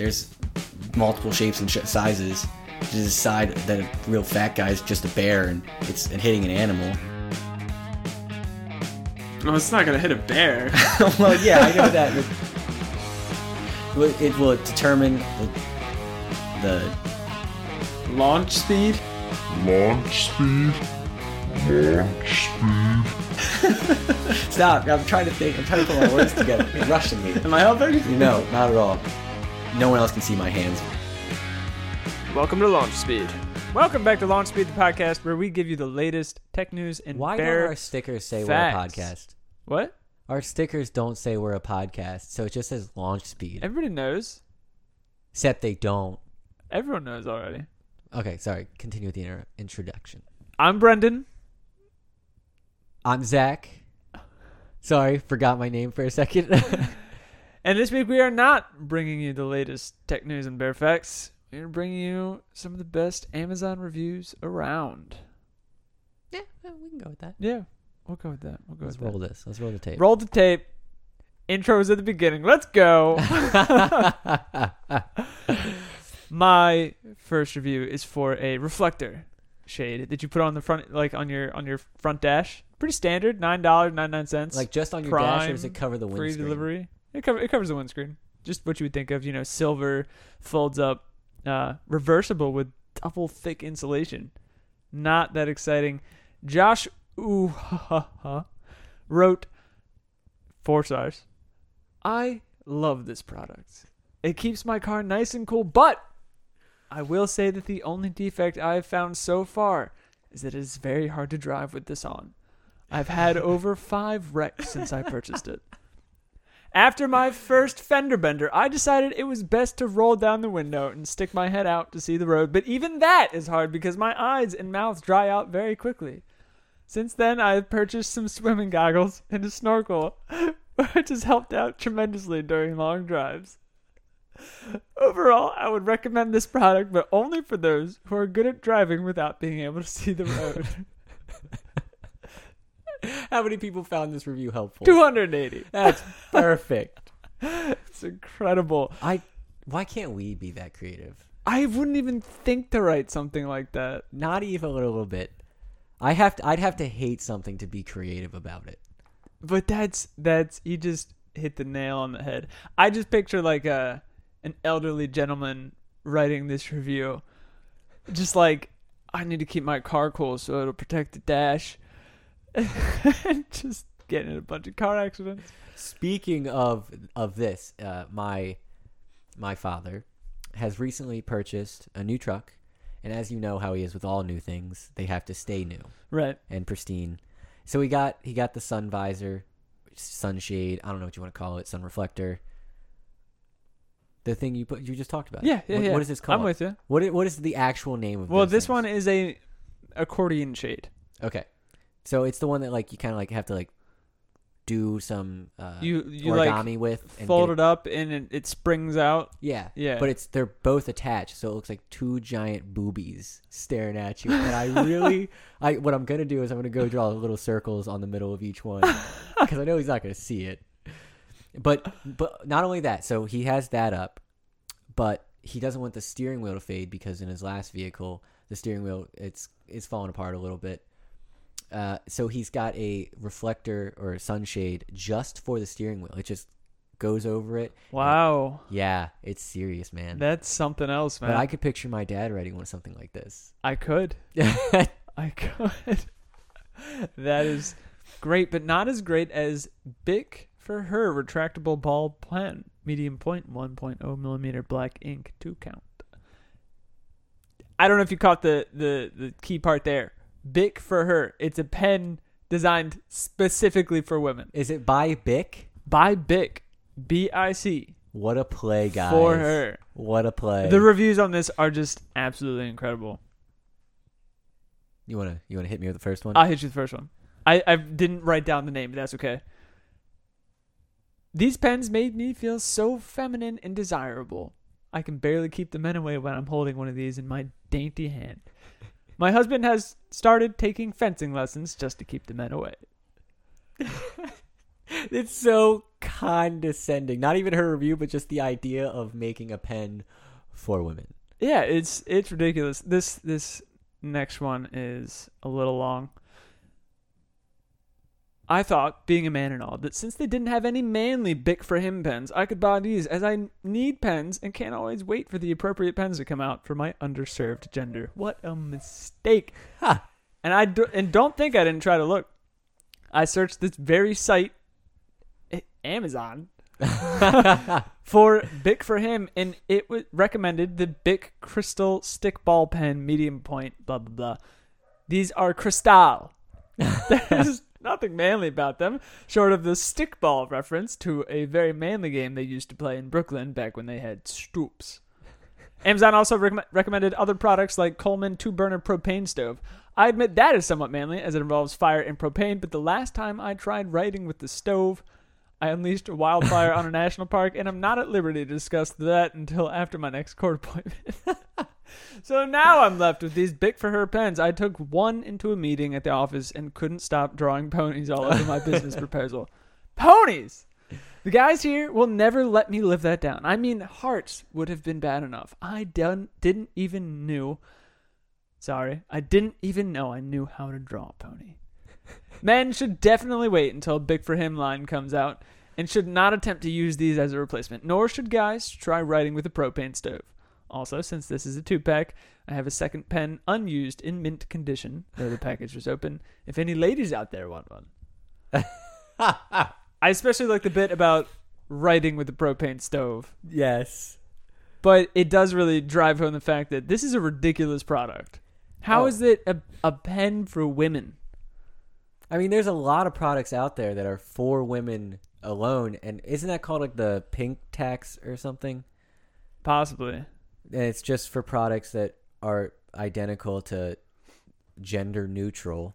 There's multiple shapes and sh- sizes. To decide that a real fat guy is just a bear and it's and hitting an animal. No, it's not gonna hit a bear. well, yeah, I know that. but- It will determine the, the Launch speed. Launch speed. Launch speed. stop. I'm trying to think. I'm trying to put my words together. You're rushing me. Am I helping? No, not at all. No one else can see my hands. Welcome to Launch Speed. Welcome back to Launch Speed, the podcast where we give you the latest tech news and Why don't our stickers say facts. we're a podcast? What? Our stickers don't say we're a podcast, so it just says launch speed. Everybody knows. Except they don't. Everyone knows already. Okay, sorry. Continue with the inter- introduction. I'm Brendan. I'm Zach. Sorry, forgot my name for a second. And this week we are not bringing you the latest tech news and bear facts. We're bringing you some of the best Amazon reviews around. yeah, we can go with that. Yeah, we'll go with that. We'll go Let's with roll this. Let's roll the tape. Roll the tape. Intros at the beginning. Let's go. My first review is for a reflector shade that you put on the front, like on your on your front dash. Pretty standard, nine dollars ninety nine cents. like just on your dash, or does it cover the windscreen? free delivery. It, cover, it covers the windscreen. Just what you would think of, you know, silver, folds up, uh, reversible with double thick insulation. Not that exciting. Josh ooh, wrote four stars. I love this product. It keeps my car nice and cool, but I will say that the only defect I have found so far is that it is very hard to drive with this on. I've had over five wrecks since I purchased it. After my first fender bender, I decided it was best to roll down the window and stick my head out to see the road, but even that is hard because my eyes and mouth dry out very quickly. Since then, I have purchased some swimming goggles and a snorkel, which has helped out tremendously during long drives. Overall, I would recommend this product, but only for those who are good at driving without being able to see the road. How many people found this review helpful? 280. That's perfect. It's incredible. I. Why can't we be that creative? I wouldn't even think to write something like that. Not even a little bit. I have to. I'd have to hate something to be creative about it. But that's that's you just hit the nail on the head. I just picture like a an elderly gentleman writing this review. Just like I need to keep my car cool so it'll protect the dash. And just getting in a bunch of car accidents. Speaking of of this, uh, my my father has recently purchased a new truck, and as you know how he is with all new things, they have to stay new Right. and pristine. So he got he got the sun visor, sunshade. I don't know what you want to call it, sun reflector. The thing you put you just talked about. Yeah, yeah, What, yeah. what is this called? I'm with you. What What is the actual name of? This? Well, this things? one is a accordion shade. Okay, so it's the one that like you kind of like have to like do some uh, You you like origami with and fold get it up and it, it springs out. Yeah, Yeah. But it's they're both attached, so it looks like two giant boobies staring at you. And I really, I what I'm gonna do is I'm gonna go draw little circles on the middle of each one because I know he's not gonna see it. But but not only that, so he has that up, but he doesn't want the steering wheel to fade because in his last vehicle the steering wheel it's it's falling apart a little bit. Uh, so he's got a reflector or a sunshade just for the steering wheel. It just goes over it. Wow. Yeah, it's serious, man. That's something else, man. but I could picture my dad writing one something like this. I could. Yeah. I could. that is great, but not as great as Bic for her retractable ball pen, medium point, 1.0 millimeter black ink, two count. I don't know if you caught the, the, the key part there. Bic for her. It's a pen designed specifically for women. Is it by Bic? By Bic. B I C. What a play, guys! For her. What a play. The reviews on this are just absolutely incredible. you wanna you wanna hit me with the first one? I'll hit you the first one. I, I didn't write down the name, but that's okay. These pens made me feel so feminine and desirable. I can barely keep the men away when I'm holding one of these in my dainty hand. My husband has started taking fencing lessons just to keep the men away. It's so condescending. Not even her review, but just the idea of making a pen for women. Yeah, it's it's ridiculous. This this next one is a little long. I thought, being a man and all, that since they didn't have any manly Bic for him pens, I could buy these as I need pens and can't always wait for the appropriate pens to come out for my underserved gender. What a mistake! Ha! And I do, and don't think I didn't try to look. I searched this very site, Amazon, for Bic for him, and it was recommended the Bic Crystal Stick Ball Pen Medium Point. Blah blah blah. These are Cristal. There's nothing manly about them, short of the stickball reference to a very manly game they used to play in Brooklyn back when they had stoops. Amazon also recomm recommended other products like Coleman two burner propane stove. I admit that is somewhat manly as it involves fire and propane, but the last time I tried writing with the stove, I unleashed a wildfire on a national park, and I'm not at liberty to discuss that until after my next court appointment. so now I'm left with these Bic for her pens. I took one into a meeting at the office and couldn't stop drawing ponies all over my business proposal. Ponies! The guys here will never let me live that down. I mean, hearts would have been bad enough. I done, didn't even knew. Sorry, I didn't even know I knew how to draw a pony. Men should definitely wait until a Bic for him line comes out and should not attempt to use these as a replacement, nor should guys try writing with a propane stove. Also, since this is a two pack, I have a second pen unused in mint condition, though the package was open. If any ladies out there want one. I especially like the bit about writing with a propane stove, yes. but it does really drive home the fact that this is a ridiculous product. How Oh. is it a, a pen for women? I mean, there's a lot of products out there that are for women alone, and isn't that called like the pink tax or something? Possibly. And it's just for products that are identical to gender neutral,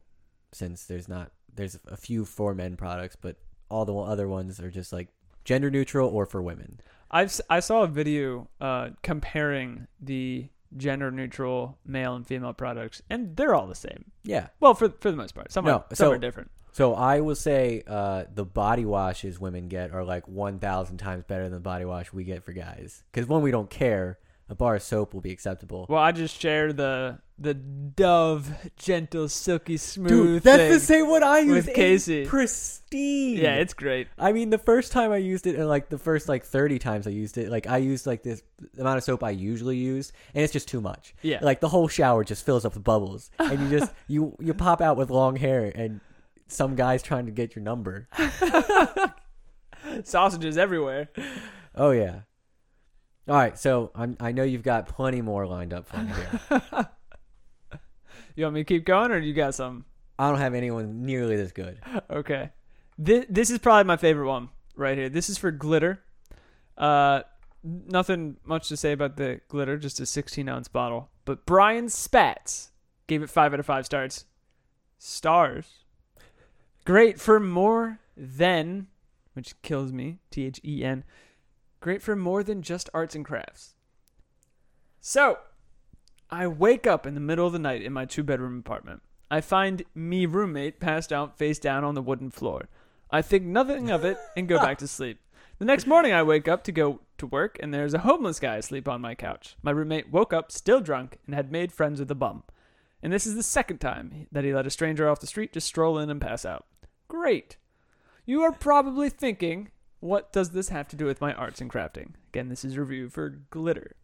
since there's not there's a few for men products, but all the other ones are just like gender neutral or for women. I've I saw a video uh, comparing the gender neutral male and female products, and they're all the same. Yeah. Well, for for the most part, some No, are some so- are different. So I will say uh, the body washes women get are like one thousand times better than the body wash we get for guys. Because one, we don't care. A bar of soap will be acceptable. Well, I just share the the Dove gentle, silky, smooth. Dude, that's the same one I with use. Casey. Pristine. Yeah, it's great. I mean, the first time I used it, and like the first like thirty times I used it, like I used like this amount of soap I usually use, and it's just too much. Yeah. Like the whole shower just fills up with bubbles, and you just you you pop out with long hair, and some guy's trying to get your number. Sausages everywhere. Oh yeah. All right, so I'm, I know you've got plenty more lined up for me here. You want me to keep going, or you got some? I don't have anyone nearly this good. Okay. This this is probably my favorite one right here. This is for glitter. Uh, nothing much to say about the glitter, just a 16 ounce bottle. But Brian Spatz gave it five out of five stars. Stars. Great for more than, which kills me. T H E N. Great for more than just arts and crafts. So, I wake up in the middle of the night in my two bedroom apartment. I find me roommate passed out face down on the wooden floor. I think nothing of it and go back to sleep. The next morning I wake up to go to work and there's a homeless guy asleep on my couch. My roommate woke up still drunk and had made friends with a bum. And this is the second time that he let a stranger off the street just stroll in and pass out. Great. You are probably thinking, what does this have to do with my arts and crafting? Again, this is a review for glitter.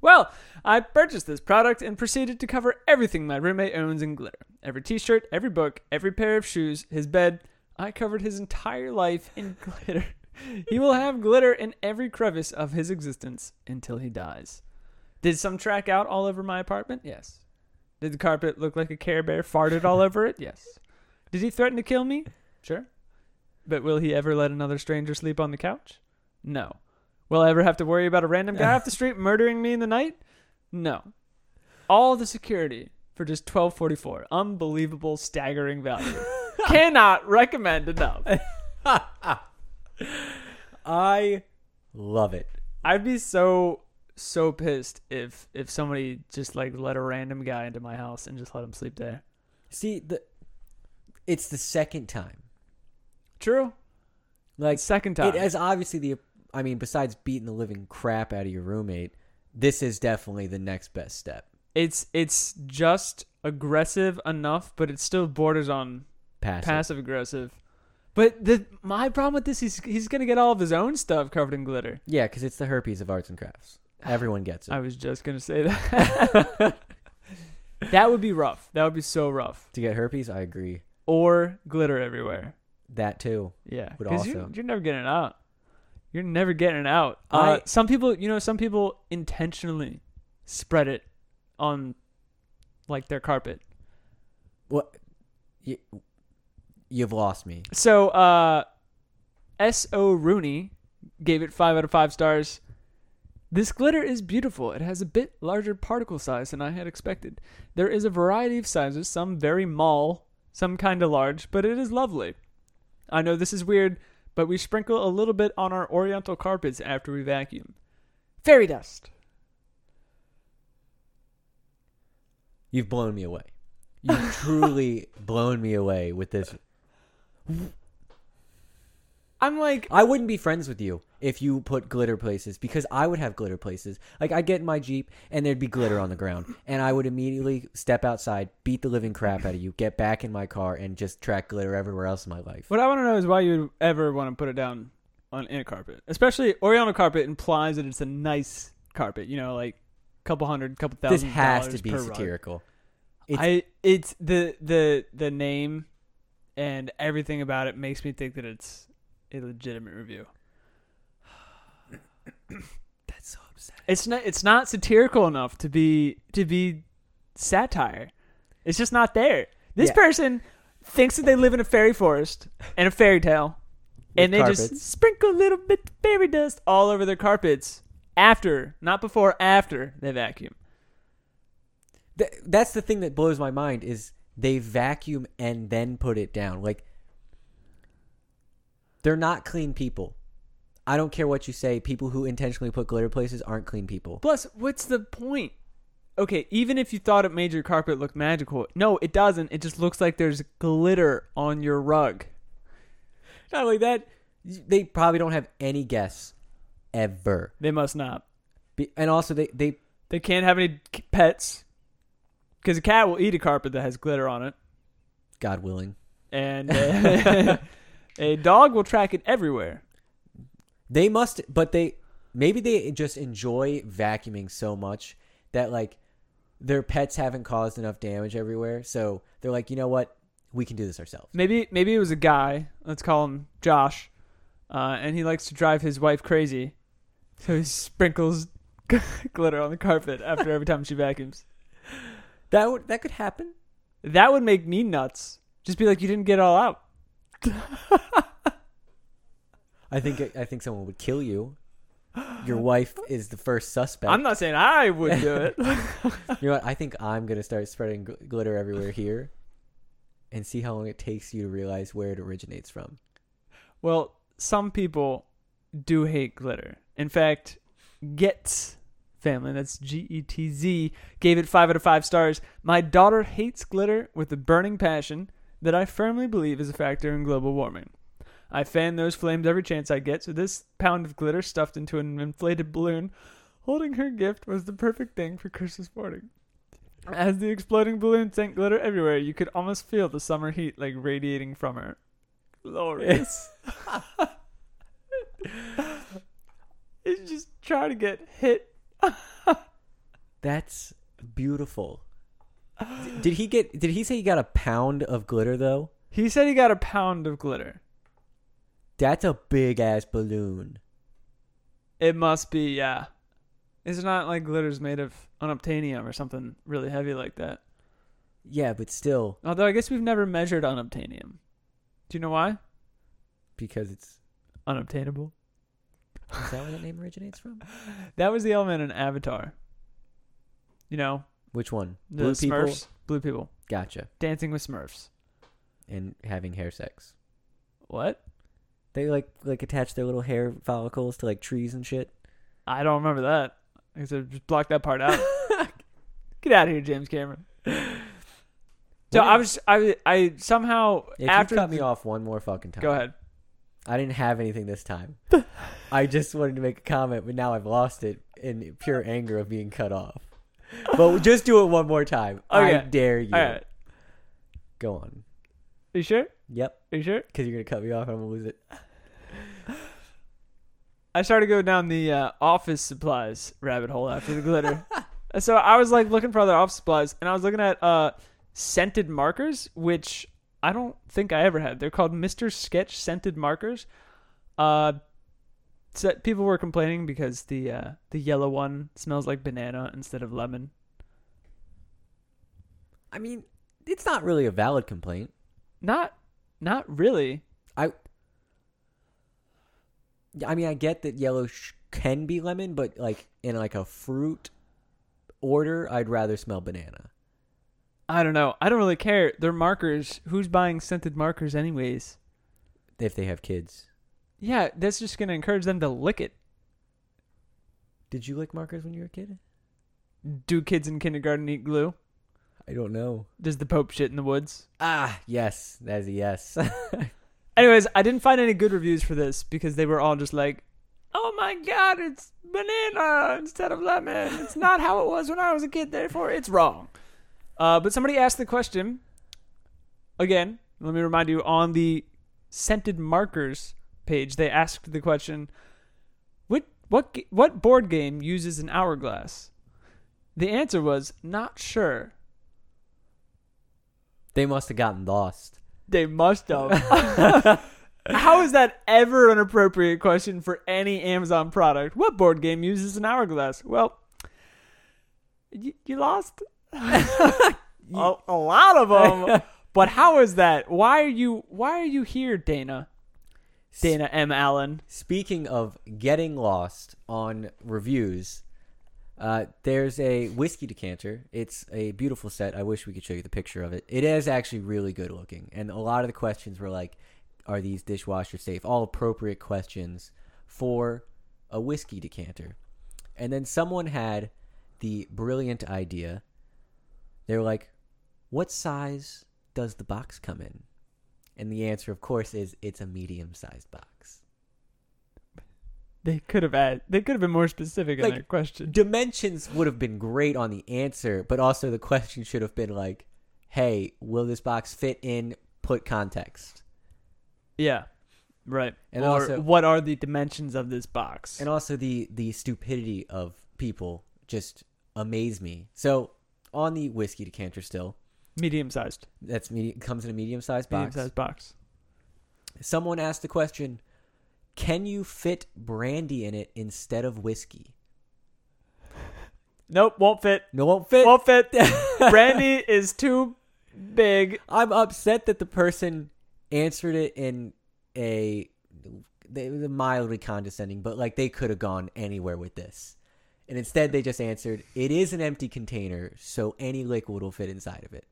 Well, I purchased this product and proceeded to cover everything my roommate owns in glitter. Every t shirt, every book, every pair of shoes, his bed. I covered his entire life in glitter. he will have glitter in every crevice of his existence until he dies. Did some track out all over my apartment? Yes. Did the carpet look like a Care Bear farted all over it? Yes. Did he threaten to kill me? Sure. But will he ever let another stranger sleep on the couch? No. Will I ever have to worry about a random guy off the street murdering me in the night? No. All the security for just twelve forty four. Unbelievable, staggering value. Cannot recommend enough. I love it. I'd be so so pissed if if somebody just like let a random guy into my house and just let him sleep there. See, the it's the second time. True. Like Second time. it is obviously the. I mean, besides beating the living crap out of your roommate, this is definitely the next best step. it's it's just aggressive enough, but it still borders on Passive. passive aggressive. But the my problem with this is he's gonna get all of his own stuff covered in glitter. Yeah, because it's the herpes of arts and crafts. Everyone gets it. I was just gonna say that. that would be rough. That would be so rough. to get herpes, I agree. Or glitter everywhere. That too. Yeah, Would because you're, you're never getting it out. You're never getting it out. Uh, I- some people, you know, some people intentionally spread it on like their carpet. What? You, you've lost me. So, uh, S.O. Rooney gave it five out of five stars. This glitter is beautiful. It has a bit larger particle size than I had expected. There is a variety of sizes, some very small, some kind of large, but it is lovely. I know this is weird, but we sprinkle a little bit on our oriental carpets after we vacuum. Fairy dust. You've blown me away. You've truly blown me away with this. I'm like, I wouldn't be friends with you if you put glitter places because I would have glitter places. Like I get in my Jeep and there'd be glitter on the ground and I would immediately step outside, beat the living crap out of you, get back in my car and just track glitter everywhere else in my life. what I want to know is why you would ever want to put it down on in a carpet, especially oriental carpet implies that it's a nice carpet. You know, like a couple hundred, couple thousand. This thousand. has dollars to be per rug. satirical. It's, I it's the the the name and everything about it makes me think that it's a legitimate review. that's so upsetting. It's not it's not satirical enough to be to be satire. It's just not there. This Yeah. person thinks that they live in a fairy forest and a fairy tale, and they just carpets. sprinkle a little bit of fairy dust all over their carpets after, not before, after they vacuum. Th- that's the thing that blows my mind is they vacuum and then put it down. Like they're not clean people. I don't care what you say. People who intentionally put glitter places aren't clean people. Plus, what's the point? Okay, even if you thought it made your carpet look magical, no, it doesn't. It just looks like there's glitter on your rug. Not only that, they probably don't have any guests ever. They must not. Be- and also, they they They can't have any pets because a cat will eat a carpet that has glitter on it, God willing, and uh, a dog will track it everywhere. they must. But they maybe they just enjoy vacuuming so much that like their pets haven't caused enough damage everywhere. So they're like, you know what, we can do this ourselves. Maybe maybe it was a guy. Let's call him Josh, uh, and he likes to drive his wife crazy, so he sprinkles glitter on the carpet after every time she vacuums. That would that could happen. That would make me nuts. Just be like, you didn't get it all out. I think I think someone would kill you. Your wife is the first suspect. I'm not saying I would do it. You know what? I think I'm gonna start spreading gl- glitter everywhere here, and see how long it takes you to realize where it originates from. well, some people do hate glitter. In fact, Getz family, that's G E T Z, gave it 5 out of 5 stars. My daughter hates glitter with a burning passion that I firmly believe is a factor in global warming. I fan those flames every chance I get, so this pound of glitter stuffed into an inflated balloon holding her gift was the perfect thing for Christmas morning. As the exploding balloon sent glitter everywhere, you could almost feel the summer heat like radiating from her. Glorious. It's just trying to get hit. That's beautiful. Did he get? Did he say he got a pound of glitter though? He said he got a pound of glitter. That's a big ass balloon. It must be, yeah. It's not like glitter's made of unobtainium or something really heavy like that. Yeah, but still, Although I guess we've never measured unobtainium. Do you know why? because it's Unobtainable. is that where that name originates from? That was the element in Avatar. You know, Which one? the Blue people. Smurfs, blue people, Gotcha. dancing with Smurfs. And having hair sex. What? They like like attach their little hair follicles to like trees and shit. I don't remember that. I said just block that part out. Get out of here, James Cameron. So I was I I somehow If after you cut me off one more fucking time, Go ahead. I didn't have anything this time. I just wanted to make a comment, but now I've lost it in pure anger of being cut off. But just do it one more time. I dare you. All right. Go on. Are you sure? Yep. Are you sure? Because you're gonna cut me off. and I'm gonna lose it. I started going down the uh, office supplies rabbit hole after the glitter. so I was like looking for other office supplies, and I was looking at uh, scented markers, which I don't think I ever had. They're called Mister Sketch scented markers. Uh, so people were complaining because the uh, the yellow one smells like banana instead of lemon. I mean, it's not really a valid complaint. Not, not really. I. I mean, I get that yellow sh- can be lemon, but like in like a fruit order, I'd rather smell banana. I don't know. I don't really care. They're markers. Who's buying scented markers anyways? If they have kids. Yeah, that's just gonna encourage them to lick it. Did you lick markers when you were a kid? Do kids in kindergarten eat glue? I don't know. Does the Pope shit in the woods? Ah, yes, that is a yes. Anyways, I didn't find any good reviews for this because they were all just like, "Oh my god, it's banana instead of lemon. It's not how it was when I was a kid. Therefore, it's wrong." Uh, but somebody asked the question again. Let me remind you on the scented markers page, they asked the question, "What what what board game uses an hourglass?" The answer was not sure. they must have gotten lost. They must have. How is that ever an appropriate question for any Amazon product? What board game uses an hourglass? Well, you, you lost a, a lot of them. but how is that? Why are you Why are you here, Dana? Dana M. Allen. Speaking of getting lost on reviews, uh, there's a whiskey decanter. It's a beautiful set. I wish we could show you the picture of it. It is actually really good looking, and a lot of the questions were like, "Are these dishwasher safe?" All appropriate questions for a whiskey decanter. And then someone had the brilliant idea. They were like, "What size does the box come in?" And the answer, of course, is it's a medium-sized box. They could have had. They could have been more specific in Like, their question. dimensions would have been great on the answer, but also the question should have been like, "Hey, will this box fit in? Put context." Yeah, right. And or also- what are the dimensions of this box? And also the the stupidity of people just amaze me. So on the whiskey decanter, still Medium sized. that's me comes in a medium sized Medium box. sized box. Someone asked the question, "Can you fit brandy in it instead of whiskey?" Nope, won't fit. No, won't fit. Won't fit. Brandy is too big. I'm upset that the person answered it in a they was mildly condescending, but like they could have gone anywhere with this. And instead they just answered, "It is an empty container, so any liquid will fit inside of it."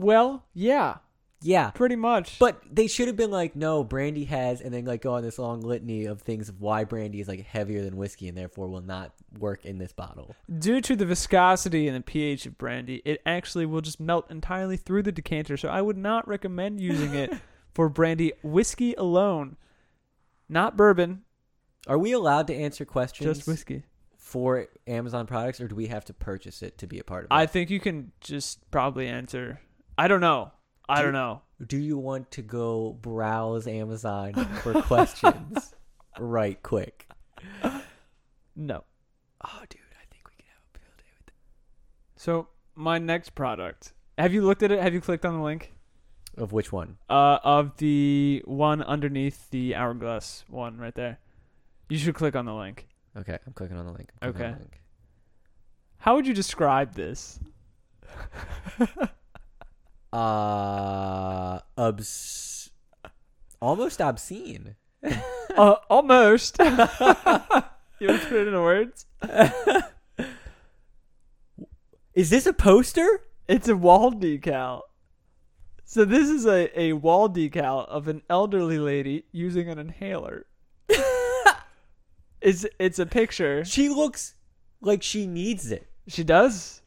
Well, yeah, Yeah. pretty much. But they should have been like, "No, brandy has," and then like go on this long litany of things of why brandy is like heavier than whiskey and therefore will not work in this bottle. due to the viscosity and the pH of brandy, it actually will just melt entirely through the decanter. So I would not recommend using it for brandy whiskey alone. Not bourbon, Are we allowed to answer questions just whiskey. for Amazon products or do we have to purchase it to be a part of it? I think you can just probably answer. I don't know. I Do- don't know. Do you want to go browse Amazon for questions right quick? No. Oh, dude, I think we can have a field day with that. So my next product. Have you looked at it? Have you clicked on the link? Of which one? Uh, of the one underneath the hourglass one right there. You should click on the link. Okay, I'm clicking on the link. I'm clicking on Okay. the link. How would you describe this? Uh, obs- almost obscene. uh, almost. you want to put it into words? Is this a poster? It's a wall decal. So this is a, a wall decal of an elderly lady using an inhaler. it's it's a picture. She looks like she needs it. She does.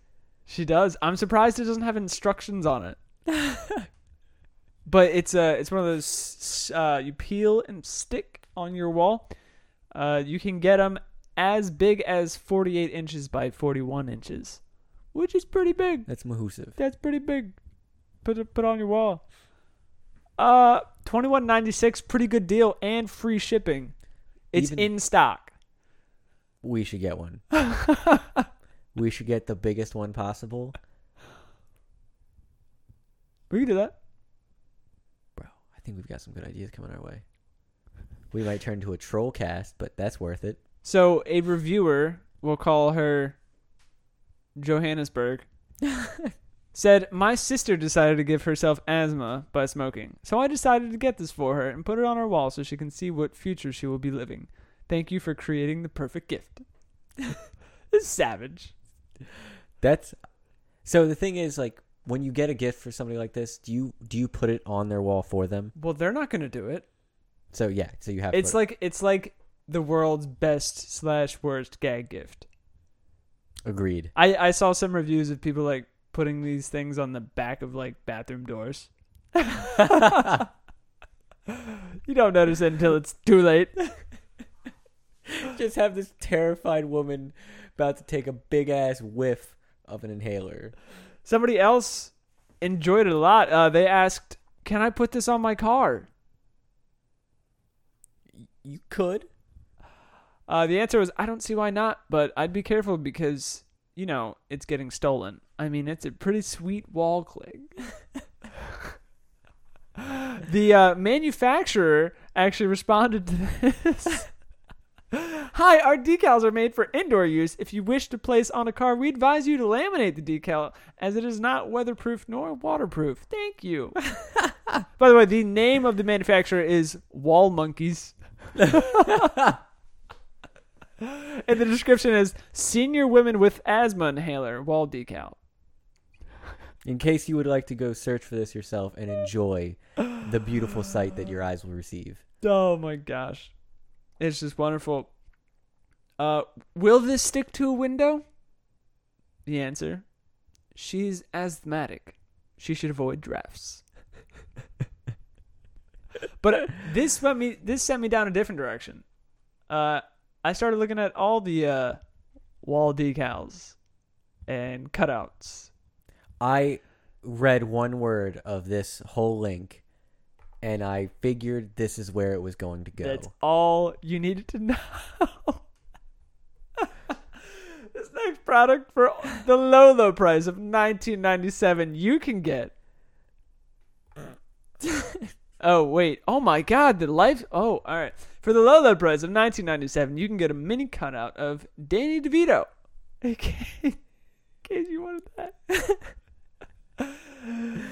She does. I'm surprised it doesn't have instructions on it. but it's uh it's one of those uh you peel and stick on your wall. Uh, you can get them as big as 48 inches by 41 inches, which is pretty big. That's Mahusiv. That's pretty big. Put it put on your wall. Uh, twenty one ninety six, pretty good deal, and free shipping. It's Even- in stock. We should get one. we should get the biggest one possible. We can do that. Bro, I think we've got some good ideas coming our way. We might turn to a troll cast, but that's worth it. So a reviewer, we'll call her Johannesburg, said my sister decided to give herself asthma by smoking, so I decided to get this for her and put it on her wall so she can see what future she will be living. Thank you for creating the perfect gift. it's savage. That's so the thing is like when you get a gift for somebody like this, do you do you put it on their wall for them? Well, they're not gonna do it. So yeah, so you have It's like it's like the world's best slash worst gag gift. agreed. I I saw some reviews of people like putting these things on the back of like bathroom doors. You don't notice it until it's too late. Just have this terrified woman about to take a big ass whiff of an inhaler. Somebody else enjoyed it a lot. Uh, they asked, "Can I put this on my car?" You could. Uh, the answer was, "I don't see why not, but I'd be careful because you know it's getting stolen. I mean, it's a pretty sweet wall cling." the uh, manufacturer actually responded to this. Hi, our decals are made for indoor use. If you wish to place on a car, we advise you to laminate the decal as it is not weatherproof nor waterproof. Thank you. By the way, the name of the manufacturer is Wall Monkeys. and the description is senior women with asthma inhaler wall decal. In case you would like to go search for this yourself and enjoy the beautiful sight that your eyes will receive. Oh my gosh. It's just wonderful. Uh will this stick to a window? The answer. She's asthmatic. She should avoid drafts. but uh, this went me this sent me down a different direction. Uh I started looking at all the uh wall decals and cutouts. I read one word of this whole link and I figured this is where it was going to go. That's all you needed to know. Product for the low low price of 1997 you can get. oh wait. Oh my god, the life Oh, all right. For the low low price of 1997, you can get a mini cutout of Danny DeVito. Okay, in case you wanted that.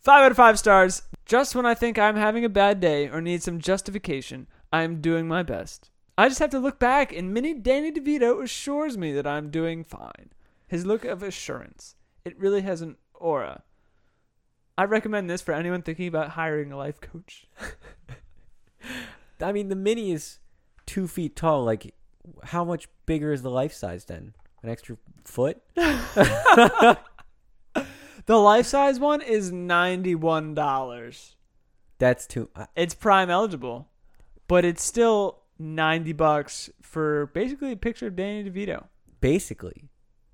Five out of five stars. Just when I think I'm having a bad day or need some justification, I'm doing my best. I just have to look back, and mini Danny DeVito assures me that I'm doing fine. His look of assurance. It really has an aura. I recommend this for anyone thinking about hiring a life coach. I mean, the mini is two feet tall. Like, how much bigger is the life size then? An extra foot? The life size one is $91. That's too. Uh, It's prime eligible, but it's still 90 bucks for basically a picture of Danny DeVito. basically,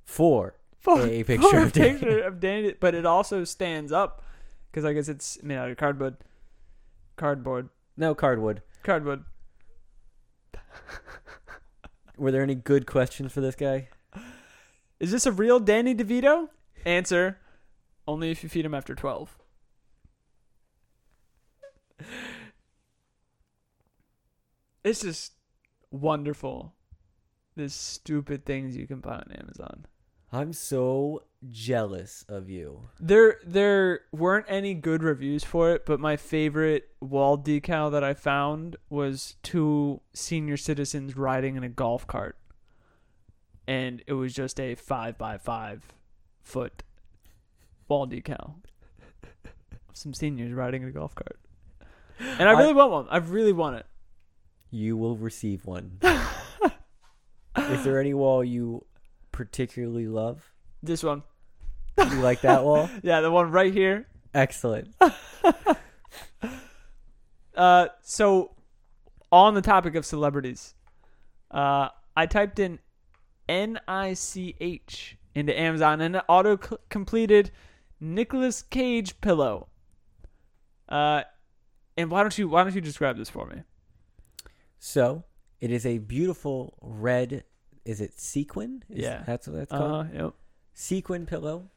for For, A picture for of Danny. picture of Danny, but it also stands up because I guess it's made out of cardboard. Cardboard. no cardwood. Cardboard. Were there any good questions for this guy? Is this a real Danny DeVito? Answer: Only if you feed him after twelve. It's just wonderful. The stupid things you can buy on Amazon. I'm so jealous of you. There there weren't any good reviews for it, but my favorite wall decal that I found was two senior citizens riding in a golf cart. And it was just a five by five foot wall decal. of Some seniors riding in a golf cart. And I I- really want one. I really want it. You will receive one. Is there any wall you particularly love? This one. You like that wall? Yeah, the one right here. Excellent. Uh, so on the topic of celebrities, uh, I typed in N I C H into Amazon and it auto completed Nicolas Cage pillow. Uh, and why don't you why don't you describe this for me? So it is a beautiful red. Is it sequin? Is- Yeah. that's what that's called. Uh, yep. Sequin pillow,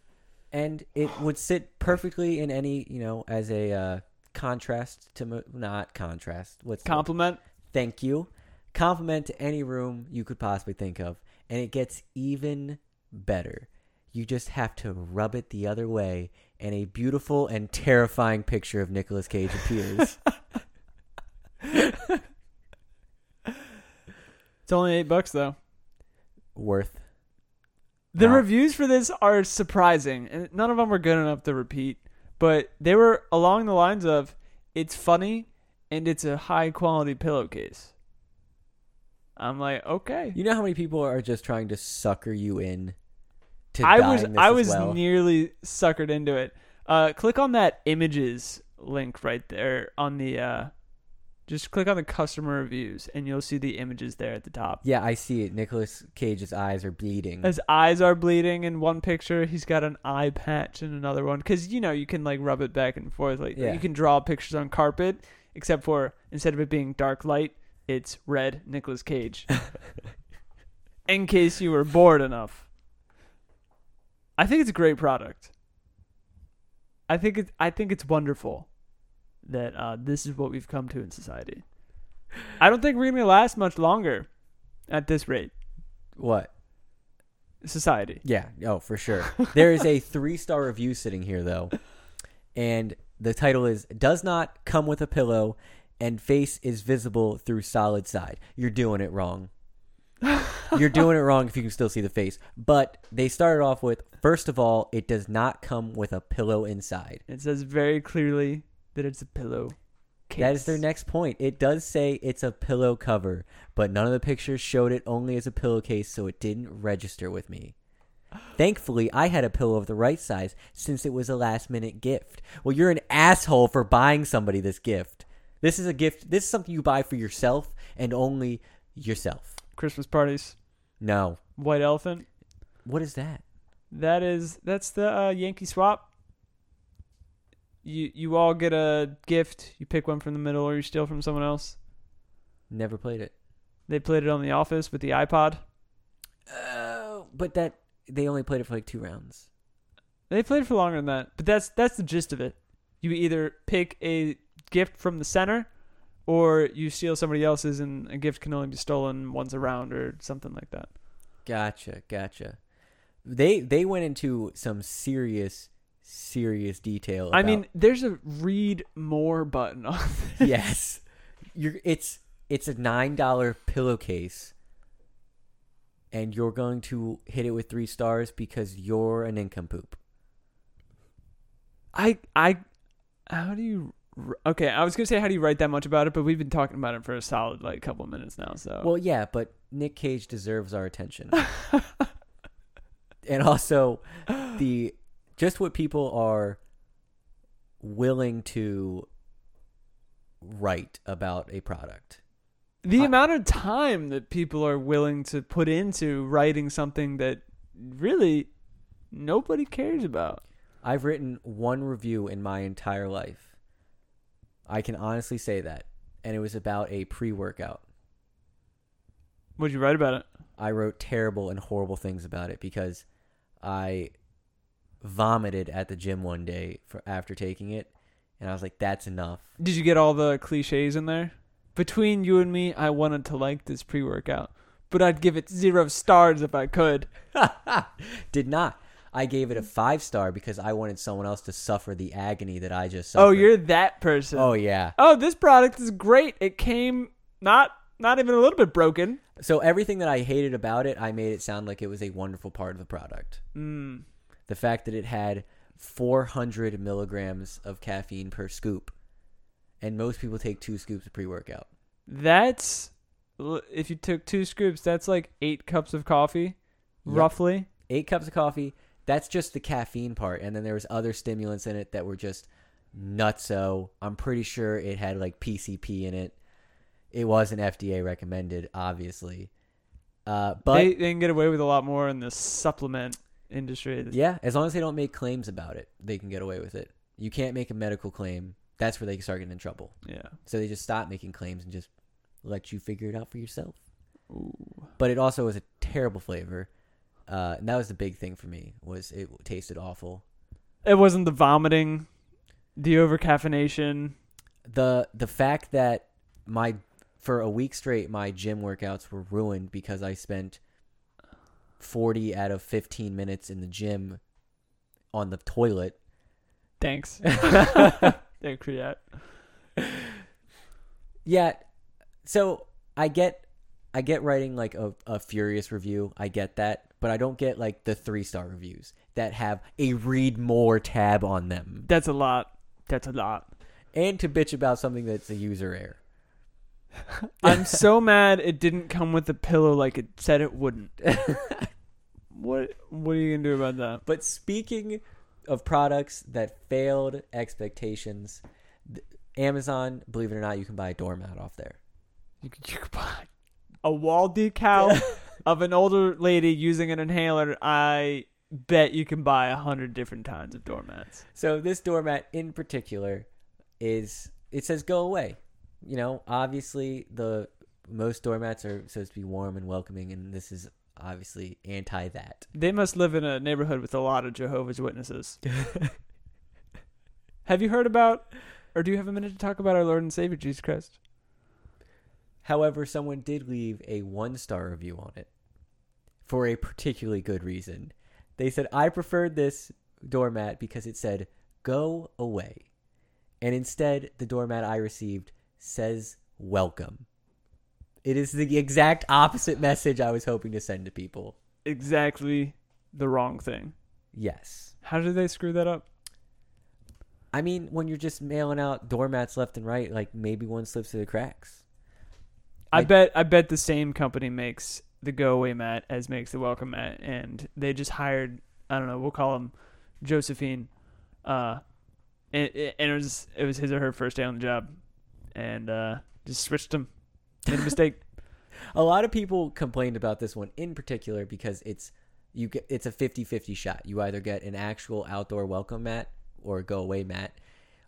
and it would sit perfectly in any you know as a uh, contrast to mo- not contrast. What's the- Compliment. Thank you. Compliment to any room you could possibly think of, and it gets even better. You just have to rub it the other way, and a beautiful and terrifying picture of Nicolas Cage appears. It's only eight bucks though. Worth. The reviews for this are surprising, and none of them were good enough to repeat. But they were along the lines of, "It's funny, and it's a high quality pillowcase." I'm like, okay. You know how many people are just trying to sucker you in to I was I as was well? nearly suckered into it. Uh, click on that images link right there on the. Uh, just click on the customer reviews, and you'll see the images there at the top. yeah, I see it. Nicolas Cage's eyes are bleeding. His eyes are bleeding in one picture. He's got an eye patch in another one. Because, you know, you can, like, rub it back and forth. Like, Yeah. you can draw pictures on carpet, except for instead of it being dark light, it's red Nicolas Cage. in case you were bored enough. I think it's a great product. I think it's I think it's wonderful that uh, this is what we've come to in society. I don't think we're gonna last much longer at this rate. what? Society. Yeah, oh, for sure. there is a three star review sitting here, though. And the title is Does Not Come with a Pillow and Face is Visible Through Solid Side. You're doing it wrong. You're doing it wrong if you can still see the face. But they started off with First of all, it does not come with a pillow inside. It says very clearly that it's a pillow. Case. That is their next point. It does say it's a pillow cover, but none of the pictures showed it only as a pillowcase, so it didn't register with me. Thankfully, I had a pillow of the right size since it was a last minute gift. Well, you're an asshole for buying somebody this gift. This is a gift. This is something you buy for yourself and only yourself. Christmas parties. No. White elephant. What is that? That is that's the uh, Yankee swap. You you all get a gift. You pick one from the middle, or you steal from someone else. Never played it. They played it on The Office with the iPod. Oh, but that they only played it for like two rounds. They played for longer than that, but that's that's the gist of it. You either pick a gift from the center, or you steal somebody else's, and a gift can only be stolen once a round, or something like that. Gotcha, gotcha. They they went into some serious serious detail. I about- mean, there's a read more button on this. yes, you're. It's it's a nine dollar pillowcase, and you're going to hit it with three stars because you're an income poop. I I how do you okay? I was gonna say how do you write that much about it, but we've been talking about it for a solid like couple of minutes now. So Well, yeah, but Nick Cage deserves our attention, and also the just what people are willing to write about a product. the I- amount of time that people are willing to put into writing something that really nobody cares about. I've written one review in my entire life. I can honestly say that. And it was about a pre workout. What'd you write about it? I wrote terrible and horrible things about it because I vomited at the gym one day for after taking it. And I was like, that's enough. Did you get all the cliches in there? Between you and me, I wanted to like this pre workout, but I'd give it zero stars if I could. Did not. I gave it a five star because I wanted someone else to suffer the agony that I just suffered. Oh, you're that person. Oh, yeah. oh, this product is great. It came not not even a little bit broken. So everything that I hated about it, I made it sound like it was a wonderful part of the product. Mm. The fact that it had 400 milligrams of caffeine per scoop, and most people take two scoops of pre-workout. That's if you took two scoops, that's like eight cups of coffee, Yep. roughly. Eight cups of coffee, That's just the caffeine part, and then there was other stimulants in it that were just nutso. I'm pretty sure it had like PCP in it. It wasn't FDA recommended, obviously. Uh, but they, they can get away with a lot more in the supplement industry. yeah, as long as they don't make claims about it, they can get away with it. You can't make a medical claim. That's where they start getting in trouble. Yeah. So they just stop making claims and just let you figure it out for yourself. Ooh. But it also was a terrible flavor. Uh, and that was the big thing for me was it tasted awful. It wasn't the vomiting, the overcaffeination. the the fact that my for a week straight my gym workouts were ruined because I spent 40 out of 15 minutes in the gym on the toilet. Thanks. Thanks for that. Yeah. So I get I get writing like a, a furious review. I get that, but I don't get like the 3-star reviews that have a read more tab on them That's a lot. That's a lot. and to bitch about something that's a user error. I'm so mad it didn't come with a pillow like it said it wouldn't. what what are you gonna do about that? But speaking of products that failed expectations, th- Amazon, believe it or not, you can buy a doormat off there. You could, you could buy a wall decal of an older lady using an inhaler. I bet you can buy a hundred different kinds of doormats. So this doormat in particular is it says go away. You know, obviously the most doormats are supposed to be warm and welcoming and this is obviously anti that. They must live in a neighborhood with a lot of Jehovah's Witnesses. have you heard about, or do you have a minute to talk about our Lord and Savior Jesus Christ? However, someone did leave a one star review on it for a particularly good reason. They said, I preferred this doormat because it said, go away. And instead, the doormat I received says, welcome. It is the exact opposite message I was hoping to send to people. Exactly the wrong thing. Yes. How did they screw that up? I mean, when you're just mailing out doormats left and right, like maybe one slips through the cracks. I bet I bet the same company makes the go away mat as makes the welcome mat, and they just hired I don't know we'll call him Josephine, uh, and, and it was it was his or her first day on the job, and uh, just switched them, made a mistake. A lot of people complained about this one in particular because it's you get it's a 50-50 shot. You either get an actual outdoor welcome mat or go away mat,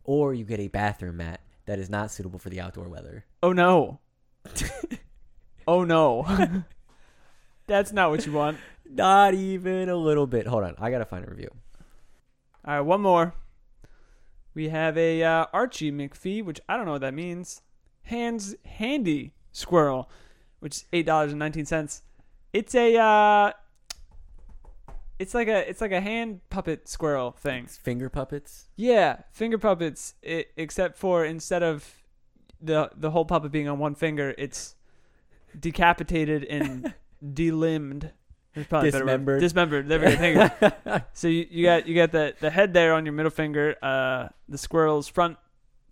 or you get a bathroom mat that is not suitable for the outdoor weather. Oh no, oh no, that's not what you want. Not even a little bit. Hold on, I gotta find a review. All right, one more. We have a uh, Archie McPhee, which I don't know what that means. Hands handy squirrel, which is eight dollars and nineteen cents. It's a uh, it's like a it's like a hand puppet squirrel thing. It's finger puppets. Yeah, finger puppets. It, except for instead of the the whole puppet being on one finger, it's decapitated and delimbed. There's probably a better word. Dismembered. Dismembered. There we go. So you, you got you got the the head there on your middle finger, uh, the squirrel's front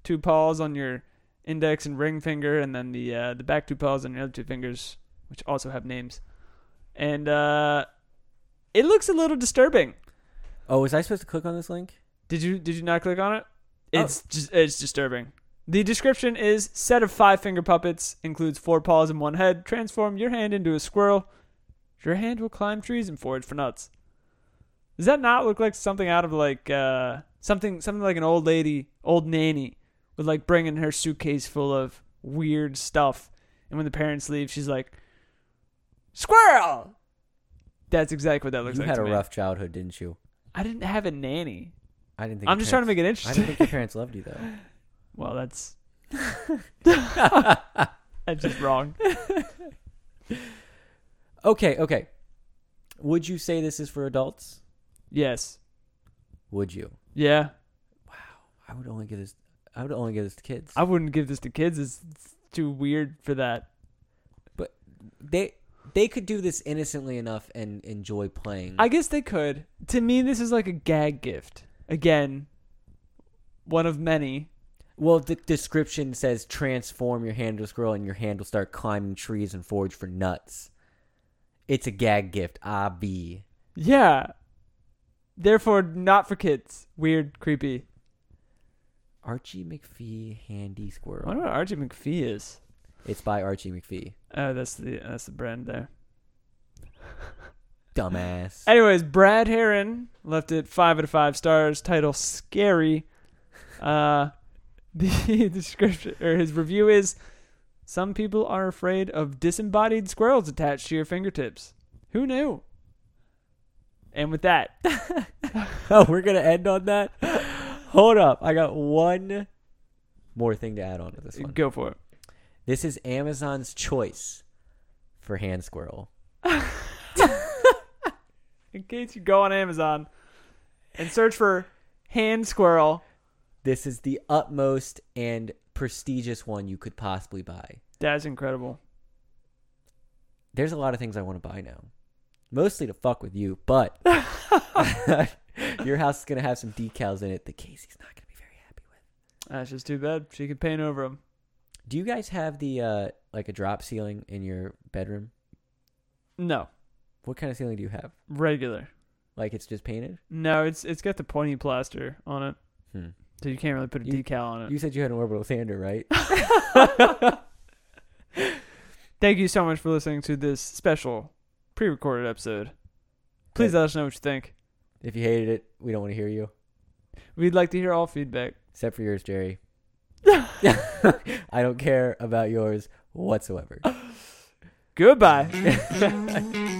two paws on your index and ring finger, and then the uh, the back two paws and the other two fingers, which also have names. And uh, it looks a little disturbing. Oh, was I supposed to click on this link? Did you did you not click on it? Oh. It's just it's disturbing. The description is set of five finger puppets includes four paws and one head. Transform your hand into a squirrel. Your hand will climb trees and forage for nuts. Does that not look like something out of like uh, something something like an old lady, old nanny, would like bring in her suitcase full of weird stuff, and when the parents leave, she's like, "Squirrel." That's exactly what that looks you like. You had a me. rough childhood, didn't you? I didn't have a nanny. I didn't think. I'm just trying to make parents- it I interesting. didn't think your parents loved you though. Well, that's that's just wrong. Okay, okay. Would you say this is for adults? Yes. Would you? Yeah. Wow. I would only give this. I would only give this to kids. I wouldn't give this to kids. It's, it's too weird for that. But they they could do this innocently enough and enjoy playing. I guess they could. To me, this is like a gag gift. Again, one of many. well, the description says transform your hand to a squirrel and your hand will start climbing trees and forage for nuts. It's a gag gift, ah, be. Yeah. Therefore, not for kids. Weird, creepy. Archie McPhee Handy Squirrel. I wonder what Archie McPhee is. It's by Archie McPhee. Oh, that's the that's the brand there. Dumbass. Anyways, Brad Heron left it five out of five stars. Title scary. Uh, the description or his review is: Some people are afraid of disembodied squirrels attached to your fingertips. Who knew? And with that, oh, we're gonna end on that. Hold up, I got one more thing to add on to this one. go for it. This is Amazon's choice for hand squirrel. In case you go on Amazon and search for hand squirrel, This is the utmost and prestigious one you could possibly buy. that's incredible. There's a lot of things I want to buy now. Mostly to fuck with you, but your house is gonna have some decals in it that Casey's not gonna be very happy with. That's just too bad. She could paint over them. Do you guys have the uh like a drop ceiling in your bedroom? No, What kind of ceiling do you have? regular. Like it's just painted? No, it's it's got the pointy plaster on it, Hmm. so you can't really put a You- decal on it. You said you had an orbital sander, right? Thank you so much for listening to this special pre-recorded episode. Please let us know what you think. If you hated it, we don't want to hear you. We'd like to hear all feedback. Except for yours, Jerry. I don't care about yours whatsoever. Goodbye.